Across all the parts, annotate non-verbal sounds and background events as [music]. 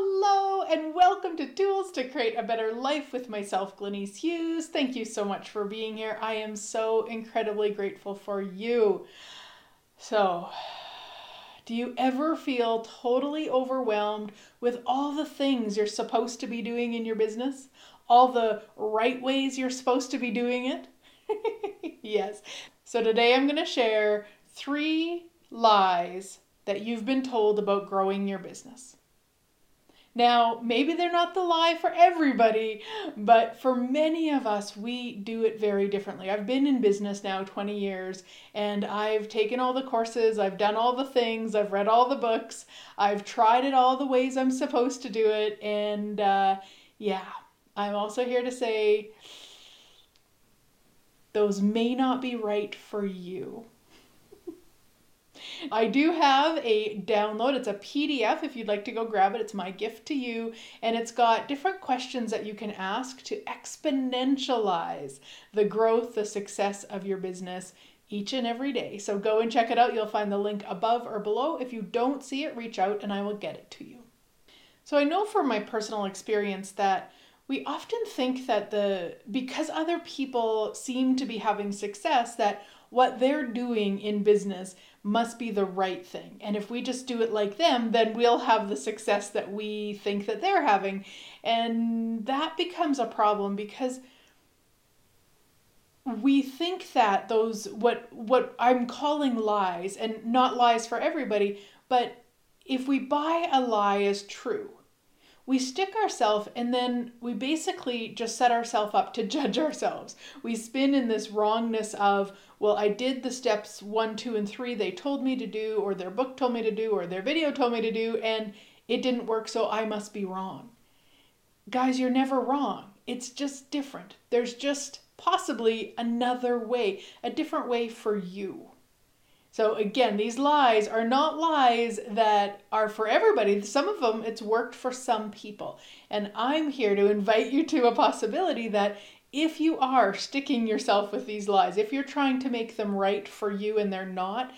Hello, and welcome to Tools to Create a Better Life with myself, Glenise Hughes. Thank you so much for being here. I am so incredibly grateful for you. So, do you ever feel totally overwhelmed with all the things you're supposed to be doing in your business? All the right ways you're supposed to be doing it? [laughs] yes. So, today I'm going to share three lies that you've been told about growing your business. Now, maybe they're not the lie for everybody, but for many of us, we do it very differently. I've been in business now 20 years and I've taken all the courses, I've done all the things, I've read all the books, I've tried it all the ways I'm supposed to do it. And uh, yeah, I'm also here to say those may not be right for you. I do have a download. It's a PDF if you'd like to go grab it. It's my gift to you. And it's got different questions that you can ask to exponentialize the growth, the success of your business each and every day. So go and check it out. You'll find the link above or below. If you don't see it, reach out and I will get it to you. So I know from my personal experience that we often think that the because other people seem to be having success that what they're doing in business must be the right thing. And if we just do it like them, then we'll have the success that we think that they're having. And that becomes a problem because we think that those what what I'm calling lies and not lies for everybody, but if we buy a lie as true, we stick ourselves and then we basically just set ourselves up to [laughs] judge ourselves. We spin in this wrongness of, well, I did the steps one, two, and three they told me to do, or their book told me to do, or their video told me to do, and it didn't work, so I must be wrong. Guys, you're never wrong. It's just different. There's just possibly another way, a different way for you. So again, these lies are not lies that are for everybody. Some of them, it's worked for some people. And I'm here to invite you to a possibility that if you are sticking yourself with these lies, if you're trying to make them right for you and they're not,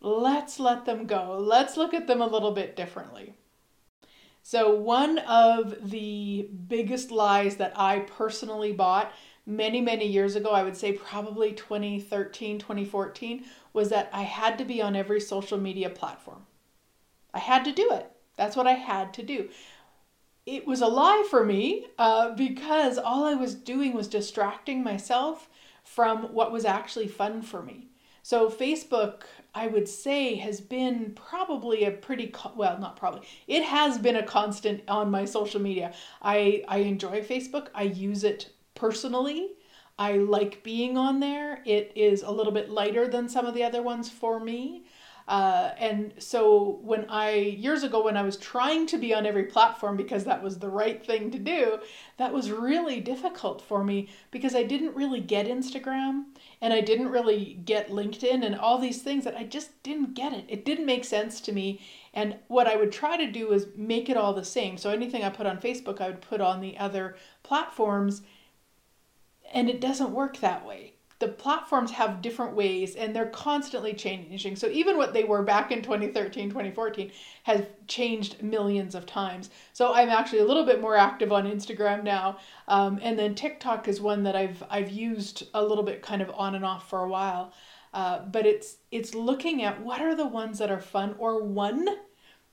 let's let them go. Let's look at them a little bit differently. So, one of the biggest lies that I personally bought many, many years ago, I would say probably 2013, 2014, was that I had to be on every social media platform. I had to do it. That's what I had to do. It was a lie for me uh, because all I was doing was distracting myself from what was actually fun for me. So, Facebook, I would say, has been probably a pretty, co- well, not probably, it has been a constant on my social media. I, I enjoy Facebook, I use it personally. I like being on there. It is a little bit lighter than some of the other ones for me. Uh, and so when I, years ago, when I was trying to be on every platform because that was the right thing to do, that was really difficult for me because I didn't really get Instagram and I didn't really get LinkedIn and all these things that I just didn't get it. It didn't make sense to me. And what I would try to do is make it all the same. So anything I put on Facebook, I would put on the other platforms and it doesn't work that way. The platforms have different ways and they're constantly changing. So even what they were back in 2013, 2014 has changed millions of times. So I'm actually a little bit more active on Instagram now. Um, and then TikTok is one that I've I've used a little bit kind of on and off for a while. Uh, but it's it's looking at what are the ones that are fun or one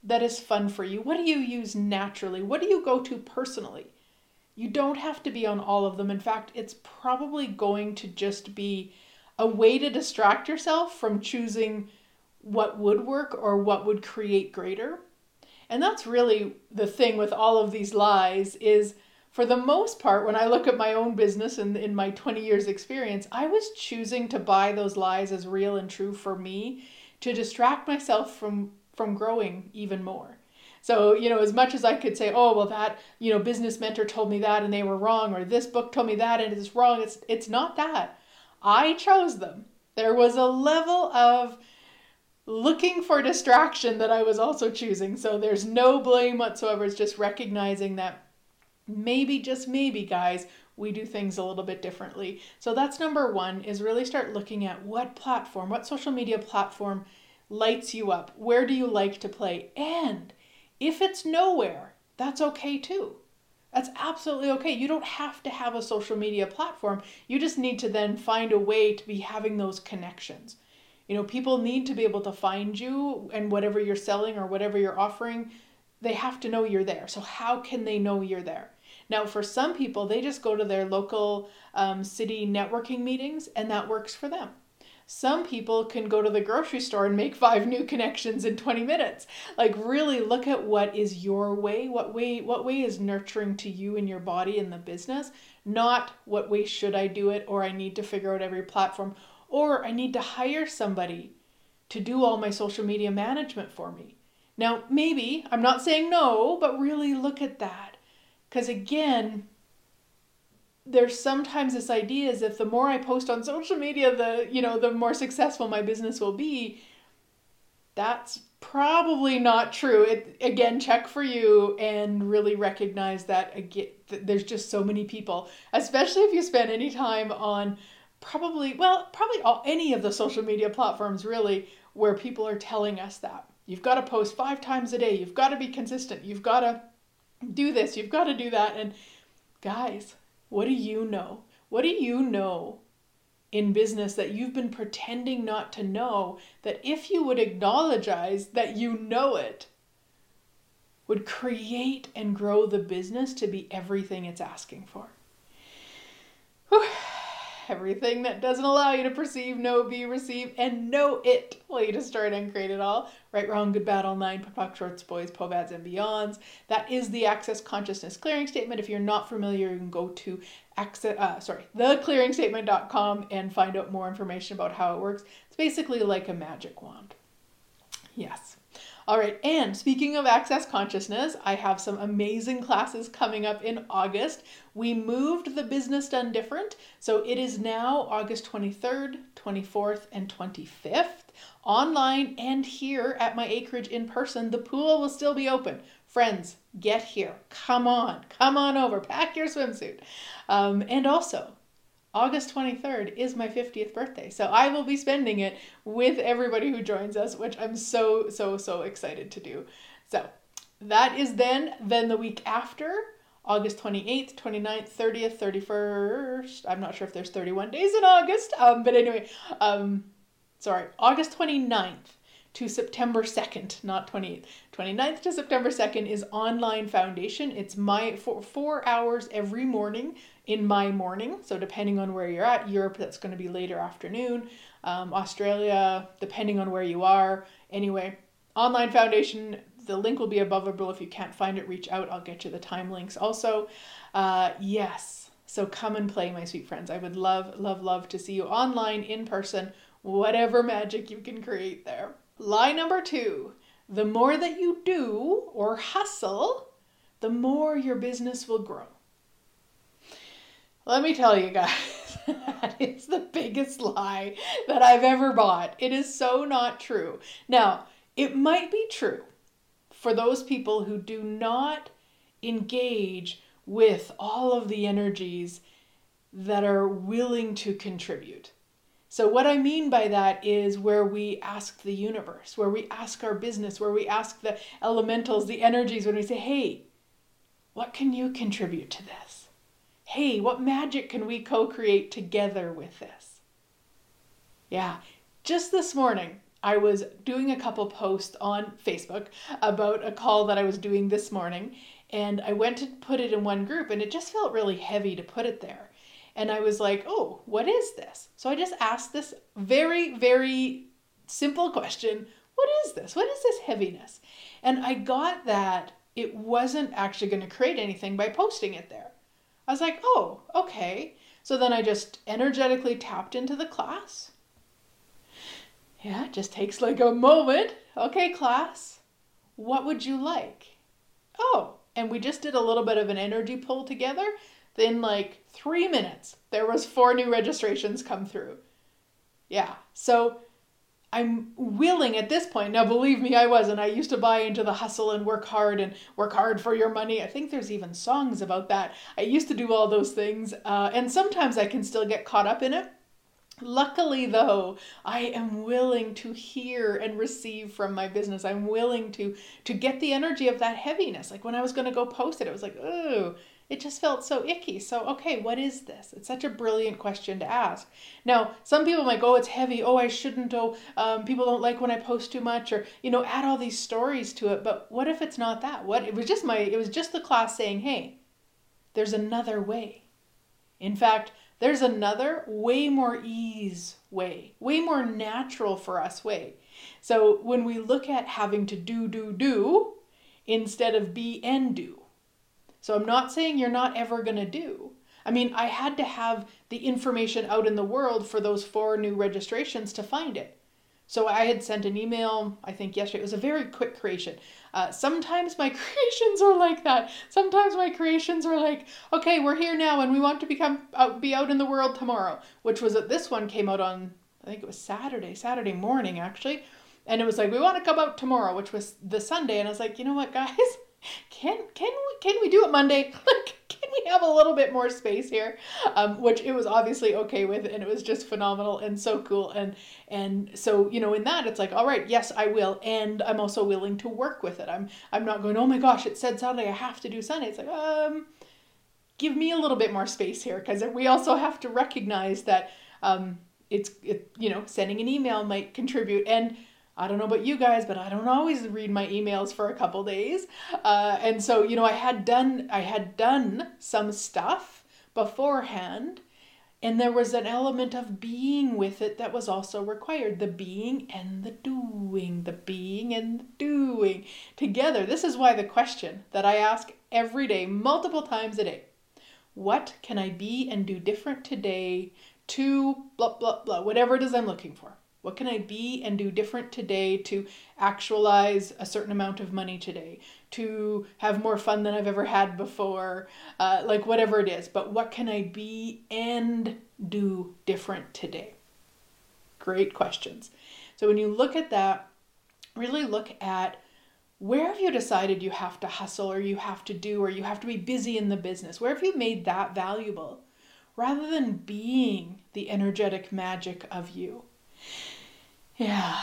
that is fun for you. What do you use naturally? What do you go to personally? You don't have to be on all of them. In fact, it's probably going to just be a way to distract yourself from choosing what would work or what would create greater. And that's really the thing with all of these lies is for the most part when I look at my own business and in my 20 years experience, I was choosing to buy those lies as real and true for me to distract myself from from growing even more. So, you know, as much as I could say, oh, well, that, you know, business mentor told me that and they were wrong, or this book told me that and it's wrong, it's, it's not that. I chose them. There was a level of looking for distraction that I was also choosing. So there's no blame whatsoever. It's just recognizing that maybe, just maybe, guys, we do things a little bit differently. So that's number one is really start looking at what platform, what social media platform lights you up. Where do you like to play? And if it's nowhere, That's okay too. That's absolutely okay. You don't have to have a social media platform. You just need to then find a way to be having those connections. You know, people need to be able to find you and whatever you're selling or whatever you're offering, they have to know you're there. So, how can they know you're there? Now, for some people, they just go to their local um, city networking meetings and that works for them. Some people can go to the grocery store and make five new connections in 20 minutes. Like really look at what is your way, what way what way is nurturing to you and your body and the business, not what way should I do it or I need to figure out every platform or I need to hire somebody to do all my social media management for me. Now, maybe, I'm not saying no, but really look at that. Cuz again, there's sometimes this idea is if the more I post on social media, the you know the more successful my business will be. That's probably not true. It again, check for you and really recognize that again. There's just so many people, especially if you spend any time on probably well probably all, any of the social media platforms really where people are telling us that you've got to post five times a day you've got to be consistent you've got to do this you've got to do that and guys what do you know? What do you know in business that you've been pretending not to know that if you would acknowledge that you know it, would create and grow the business to be everything it's asking for? Whew everything that doesn't allow you to perceive, know, be, receive, and know it will you destroy and create it all. Right, wrong, good, bad, all nine, POD shorts, boys, POVADs, and beyonds. That is the Access Consciousness Clearing Statement. If you're not familiar, you can go to access, uh, sorry, theclearingstatement.com and find out more information about how it works. It's basically like a magic wand. Yes. All right, and speaking of Access Consciousness, I have some amazing classes coming up in August. We moved the business done different, so it is now August 23rd, 24th, and 25th, online and here at my acreage in person. The pool will still be open. Friends, get here. Come on, come on over. Pack your swimsuit. Um, and also, August 23rd is my 50th birthday. So I will be spending it with everybody who joins us, which I'm so, so, so excited to do. So that is then, then the week after, August 28th, 29th, 30th, 31st. I'm not sure if there's 31 days in August, um, but anyway, um, sorry, August 29th to September 2nd, not 28th. 29th to September 2nd is online foundation. It's my for four hours every morning in my morning. So depending on where you're at, Europe that's going to be later afternoon, um, Australia depending on where you are. Anyway, online foundation. The link will be above below. If you can't find it, reach out. I'll get you the time links also. Uh, yes. So come and play, my sweet friends. I would love, love, love to see you online, in person, whatever magic you can create there. Lie number two the more that you do or hustle, the more your business will grow. Let me tell you guys, [laughs] that is the biggest lie that I've ever bought. It is so not true. Now, it might be true for those people who do not engage with all of the energies that are willing to contribute. So, what I mean by that is where we ask the universe, where we ask our business, where we ask the elementals, the energies, when we say, hey, what can you contribute to this? Hey, what magic can we co create together with this? Yeah, just this morning, I was doing a couple posts on Facebook about a call that I was doing this morning, and I went to put it in one group, and it just felt really heavy to put it there. And I was like, oh, what is this? So I just asked this very, very simple question What is this? What is this heaviness? And I got that it wasn't actually going to create anything by posting it there. I was like, oh, okay. So then I just energetically tapped into the class. Yeah, it just takes like a moment. Okay, class, what would you like? Oh, and we just did a little bit of an energy pull together in like three minutes, there was four new registrations come through. Yeah, so I'm willing at this point. Now, believe me, I wasn't. I used to buy into the hustle and work hard and work hard for your money. I think there's even songs about that. I used to do all those things, uh, and sometimes I can still get caught up in it. Luckily, though, I am willing to hear and receive from my business. I'm willing to to get the energy of that heaviness. Like when I was going to go post it, it was like, oh, it just felt so icky. So, okay, what is this? It's such a brilliant question to ask. Now, some people might go, oh, it's heavy. Oh, I shouldn't. Oh, um, people don't like when I post too much, or you know, add all these stories to it. But what if it's not that? What it was just my it was just the class saying, hey, there's another way. In fact, there's another way more ease way, way more natural for us way. So when we look at having to do, do, do instead of be and do. So I'm not saying you're not ever going to do. I mean, I had to have the information out in the world for those four new registrations to find it. So I had sent an email, I think yesterday. It was a very quick creation. Uh, sometimes my [laughs] creations are like that. Sometimes my creations are like, okay, we're here now and we want to become out, be out in the world tomorrow. Which was that this one came out on, I think it was Saturday, Saturday morning actually. And it was like, we want to come out tomorrow, which was the Sunday. And I was like, you know what, guys? [laughs] Can can we can we do it Monday? [laughs] Like can we have a little bit more space here? Um, which it was obviously okay with and it was just phenomenal and so cool. And and so you know in that it's like all right yes i will. And i'm also willing to work with it. I'm i'm not going oh my gosh it said Sunday i have to do sunday. It's like um give me a little bit more space here because we also have to recognize that um it's it, you know sending an email might contribute. And I don't know about you guys, but I don't always read my emails for a couple days. Uh, and so, you know, I had done I had done some stuff beforehand, and there was an element of being with it that was also required. The being and the doing, the being and the doing together. This is why the question that I ask every day, multiple times a day. What can I be and do different today to blah blah blah, whatever it is I'm looking for? What can I be and do different today to actualize a certain amount of money today, to have more fun than I've ever had before, uh, like whatever it is. But what can I be and do different today? Great questions. So when you look at that, really look at where have you decided you have to hustle or you have to do or you have to be busy in the business? Where have you made that valuable? Rather than being the energetic magic of you. Yeah.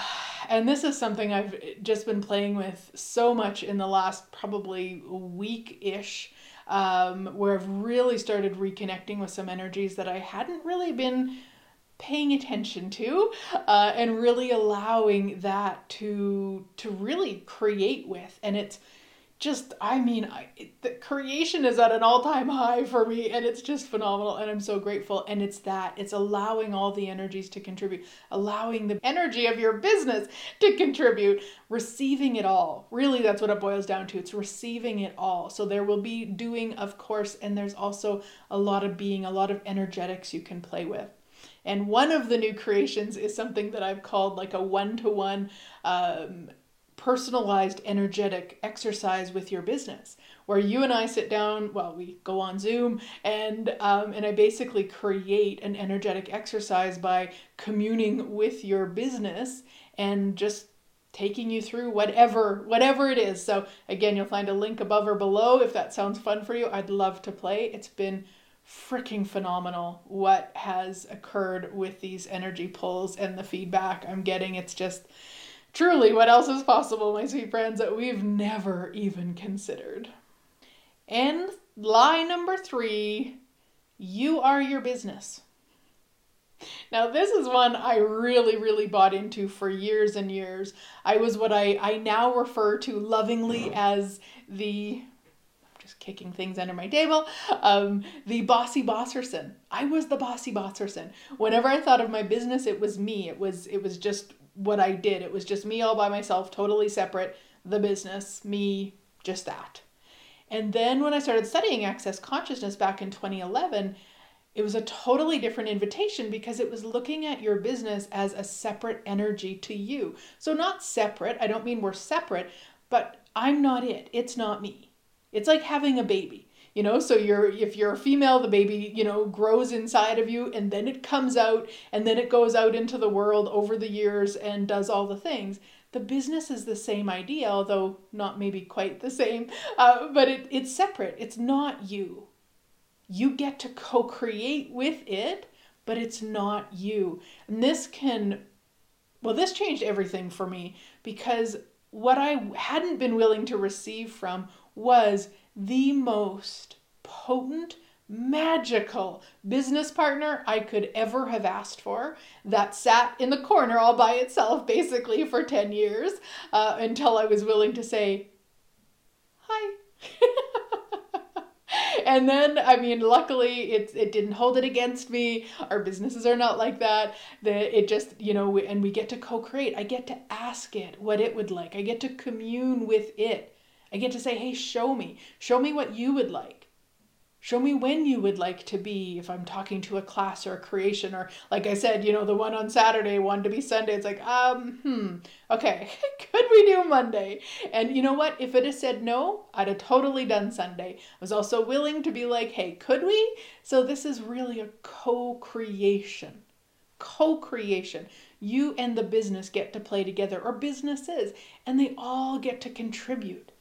And this is something I've just been playing with so much in the last probably week ish, um, where I've really started reconnecting with some energies that I hadn't really been paying attention to uh, and really allowing that to to really create with and it's just i mean I, the creation is at an all-time high for me and it's just phenomenal and i'm so grateful and it's that it's allowing all the energies to contribute allowing the energy of your business to contribute receiving it all. Really that's what it boils down to it's receiving it all. So there will be doing of course and there's also a lot of being a lot of energetics you can play with. And one of the new creations is something that I've called like a one to one personalized energetic exercise with your business where you and I sit down well we go on Zoom and um, and I basically create an energetic exercise by communing with your business and just taking you through whatever whatever it is. So again you'll find a link above or below if that sounds fun for you. I'd love to play. It's been freaking phenomenal what has occurred with these energy pulls and the feedback I'm getting. It's just Truly, what else is possible, my sweet friends, that we've never even considered? And lie number three you are your business. Now, this is one I really, really bought into for years and years. I was what I, I now refer to lovingly as the just kicking things under my table. Um, the bossy bosserson. I was the bossy bosserson. Whenever I thought of my business, it was me. It was it was just what I did. It was just me all by myself, totally separate. The business, me, just that. And then when I started studying access consciousness back in 2011, it was a totally different invitation because it was looking at your business as a separate energy to you. So, not separate, I don't mean we're separate, but I'm not it. It's not me. It's like having a baby you know so you're if you're a female the baby you know grows inside of you and then it comes out and then it goes out into the world over the years and does all the things. The business is the same idea although not maybe quite the same uh, but it, it's separate. It's not you. You get to co-create with it but it's not you. And this can, well, this changed everything for me because what I hadn't been willing to receive from was the most potent, magical business partner I could ever have asked for that sat in the corner all by itself basically for 10 years uh, until I was willing to say, Hi. [laughs] and then I mean, luckily it it didn't hold it against me. Our businesses are not like that. That it just you know, and we get to co-create. I get to ask it what it would like. I get to commune with it. I get to say, hey, show me, show me what you would like. Show me when you would like to be if I'm talking to a class or a creation or like I said, you know, the one on Saturday, one to be Sunday. It's like, um, hmm, okay, [laughs] could we do Monday? And you know what? If it had said no, I'd have totally done Sunday. I was also willing to be like, hey, could we? So this is really a co-creation. Co-creation. You and the business get to play together, or businesses, and they all get to contribute.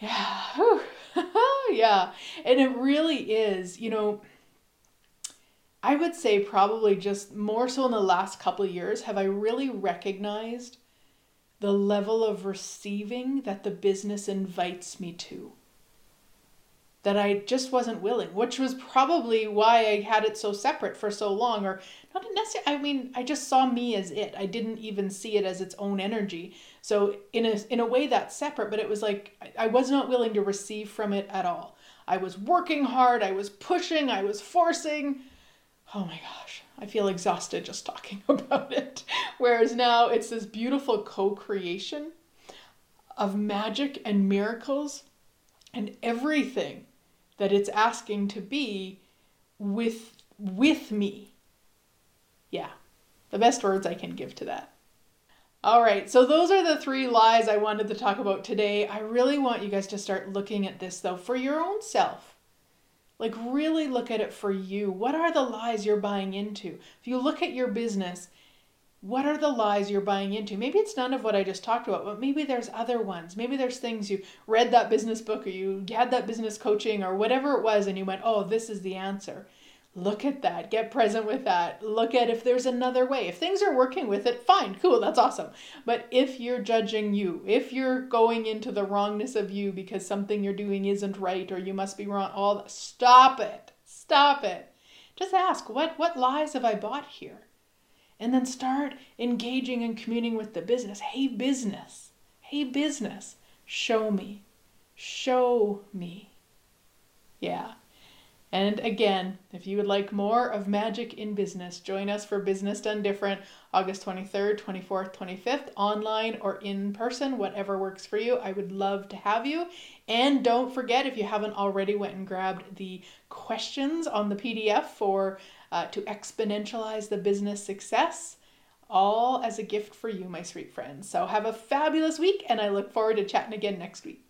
Yeah. [laughs] Yeah. And it really is, you know, I would say probably just more so in the last couple years have I really recognized the level of receiving that the business invites me to that I just wasn't willing, which was probably why I had it so separate for so long, or not necessarily. I mean, I just saw me as it. I didn't even see it as its own energy. So in a in a way that's separate, but it was like I was not willing to receive from it at all. I was working hard. I was pushing. I was forcing. Oh my gosh, I feel exhausted just talking [laughs] about it. Whereas now it's this beautiful co-creation of magic and miracles and everything that it's asking to be with with me. Yeah. The best words I can give to that. All right, so those are the three lies I wanted to talk about today. I really want you guys to start looking at this though for your own self. Like, really look at it for you. What are the lies you're buying into? If you look at your business what are the lies you're buying into? Maybe it's none of what I just talked about, but maybe there's other ones. Maybe there's things you read that business book or you had that business coaching or whatever it was and you went, oh, this is the answer. Look at that. Get present with that. Look at if there's another way. If things are working with it, fine, cool, that's awesome. But if you're judging you, if you're going into the wrongness of you because something you're doing isn't right or you must be wrong, all that, stop it. Stop it. Just ask, what what lies have I bought here? and then start engaging and communing with the business. Hey, business. Hey, business. Show me. Show me. Yeah. And again, if you would like more of magic in business, join us for Business Done Different August 23rd, 24th, 25th, online or in person, whatever works for you. I would love to have you. And don't forget, if you haven't already went and grabbed the questions on the PDF for uh, to exponentialize the business success, all as a gift for you, my sweet friends. So have a fabulous week, and I look forward to chatting again next week.